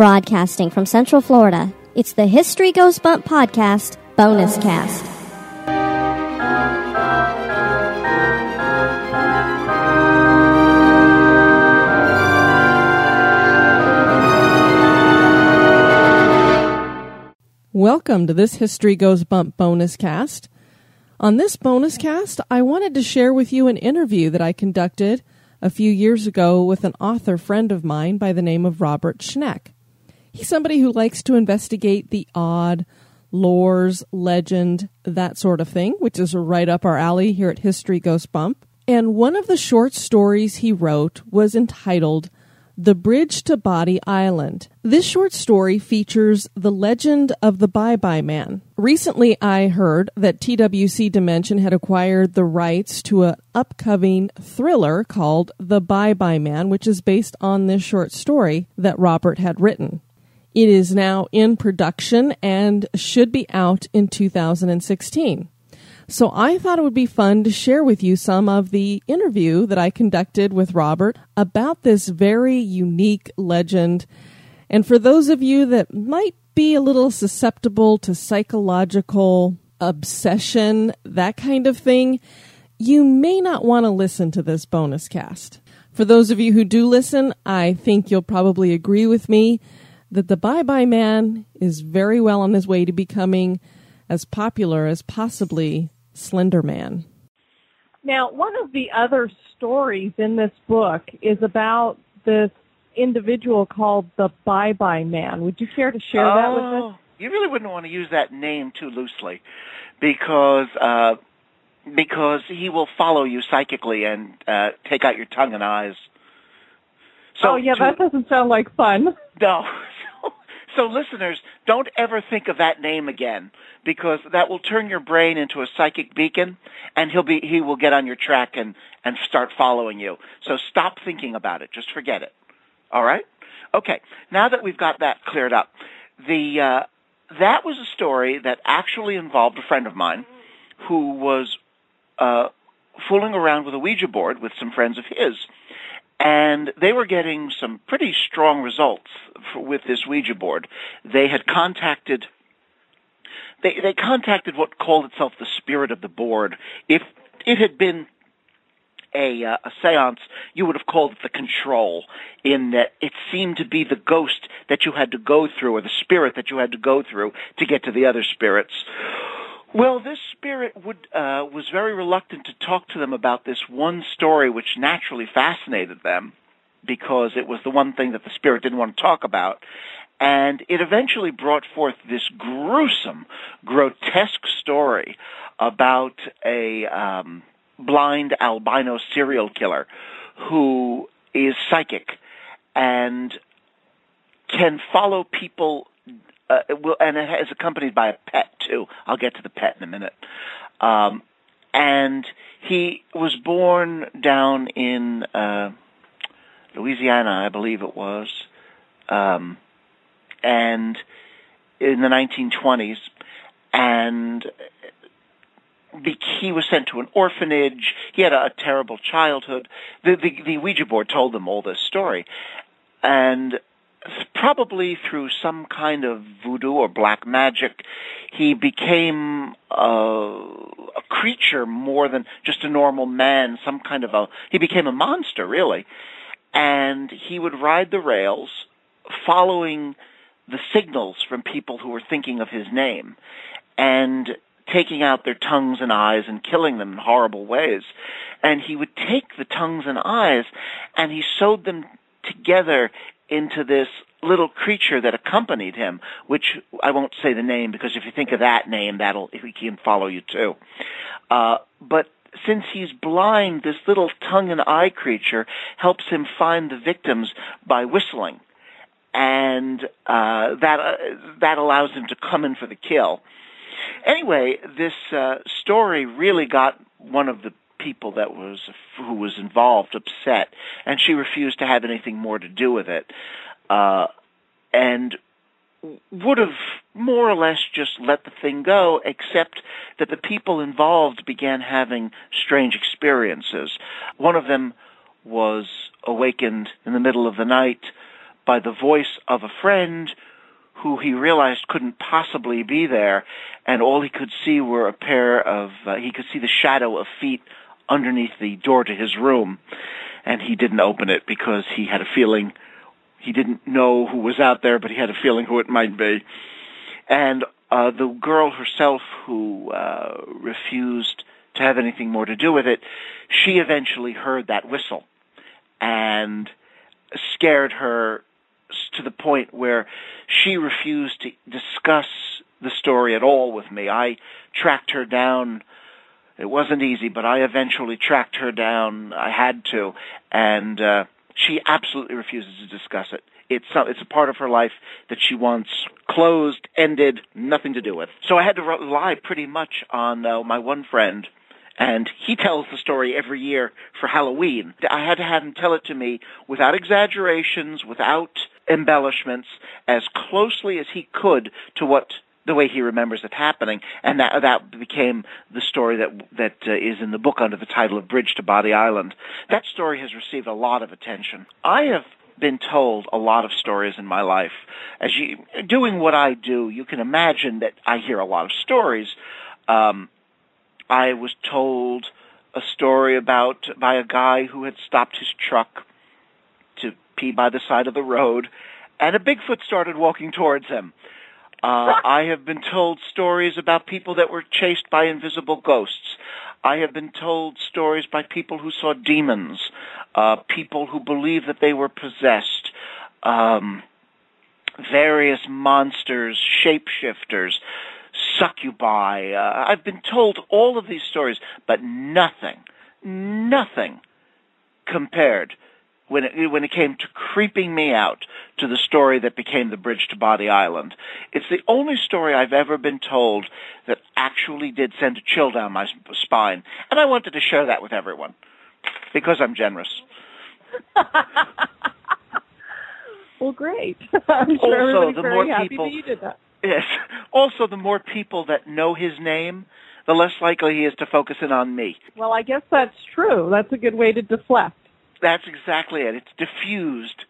Broadcasting from Central Florida, it's the History Goes Bump podcast bonus cast. Welcome to this History Goes Bump bonus cast. On this bonus cast, I wanted to share with you an interview that I conducted a few years ago with an author friend of mine by the name of Robert Schneck. He's somebody who likes to investigate the odd, lores, legend, that sort of thing, which is right up our alley here at History Goes Bump. And one of the short stories he wrote was entitled the Bridge to Body Island. This short story features the legend of the Bye Bye Man. Recently, I heard that TWC Dimension had acquired the rights to an upcoming thriller called The Bye Bye Man, which is based on this short story that Robert had written. It is now in production and should be out in 2016. So I thought it would be fun to share with you some of the interview that I conducted with Robert about this very unique legend. And for those of you that might be a little susceptible to psychological obsession, that kind of thing, you may not want to listen to this bonus cast. For those of you who do listen, I think you'll probably agree with me that the Bye Bye Man is very well on his way to becoming as popular as possibly Slender Man. Now, one of the other stories in this book is about this individual called the Bye Bye Man. Would you care to share oh, that with us? You really wouldn't want to use that name too loosely because uh, because he will follow you psychically and uh, take out your tongue and eyes. So oh yeah, to, that doesn't sound like fun. No. So listeners, don't ever think of that name again because that will turn your brain into a psychic beacon and he'll be he will get on your track and and start following you. So stop thinking about it. Just forget it. All right? Okay. Now that we've got that cleared up, the uh that was a story that actually involved a friend of mine who was uh fooling around with a Ouija board with some friends of his and they were getting some pretty strong results for, with this Ouija board. They had contacted they they contacted what called itself the spirit of the board. If it had been a uh, a séance, you would have called it the control. In that it seemed to be the ghost that you had to go through, or the spirit that you had to go through to get to the other spirits. Well, this spirit would uh, was very reluctant to talk to them about this one story, which naturally fascinated them because it was the one thing that the spirit didn't want to talk about. And it eventually brought forth this gruesome, grotesque story about a um, blind albino serial killer who is psychic and can follow people uh, it will, and it is accompanied by a pet too. I'll get to the pet in a minute. Um, and he was born down in uh, Louisiana, I believe it was, um, and in the 1920s, and he was sent to an orphanage. He had a, a terrible childhood. The, the, the Ouija board told them all this story, and probably through some kind of voodoo or black magic, he became a, a creature more than just a normal man, some kind of a, he became a monster really. And he would ride the rails following the signals from people who were thinking of his name and taking out their tongues and eyes and killing them in horrible ways. And he would take the tongues and eyes and he sewed them together into this little creature that accompanied him, which I won't say the name because if you think of that name, that'll he can follow you too. Uh, but since he's blind, this little tongue and eye creature helps him find the victims by whistling, and uh, that uh, that allows him to come in for the kill. Anyway, this uh, story really got one of the people that was who was involved upset, and she refused to have anything more to do with it, uh, and would have more or less just let the thing go, except that the people involved began having strange experiences. One of them was awakened in the middle of the night by the voice of a friend who he realized couldn't possibly be there, and all he could see were a pair of, uh, he could see the shadow of feet underneath the door to his room, and he didn't open it because he had a feeling he didn't know who was out there, but he had a feeling who it might be. And uh, the girl herself who uh, refused to have anything more to do with it, she eventually heard that whistle and scared her to the point where she refused to discuss the story at all with me. I tracked her down. It wasn't easy, but I eventually tracked her down. I had to, and uh, she absolutely refuses to discuss it. It's it's a part of her life that she wants closed, ended, nothing to do with. So I had to rely pretty much on uh, my one friend and he tells the story every year for Halloween. I had to have him tell it to me without exaggerations, without embellishments, as closely as he could to what the way he remembers it happening, and that that became the story that that uh, is in the book under the title of Bridge to Body Island. That story has received a lot of attention. I have been told a lot of stories in my life. As you doing what I do, you can imagine that I hear a lot of stories. Um, I was told a story about by a guy who had stopped his truck to pee by the side of the road, and a Bigfoot started walking towards him. Uh, I have been told stories about people that were chased by invisible ghosts. I have been told stories by people who saw demons, uh, people who believe that they were possessed, um, various monsters, shapeshifters, succubi. Uh, I've been told all of these stories, but nothing, nothing compared when it, when it came to creeping me out to the story that became the bridge to Body Island. It's the only story I've ever been told that actually did send a chill down my spine, and I wanted to share that with everyone because I'm generous. well, great. I'm sure also, the very more happy people, that you did that. Yes. Also, the more people that know his name, the less likely he is to focus in on me. Well, I guess that's true. That's a good way to deflect. That's exactly it. It's diffused.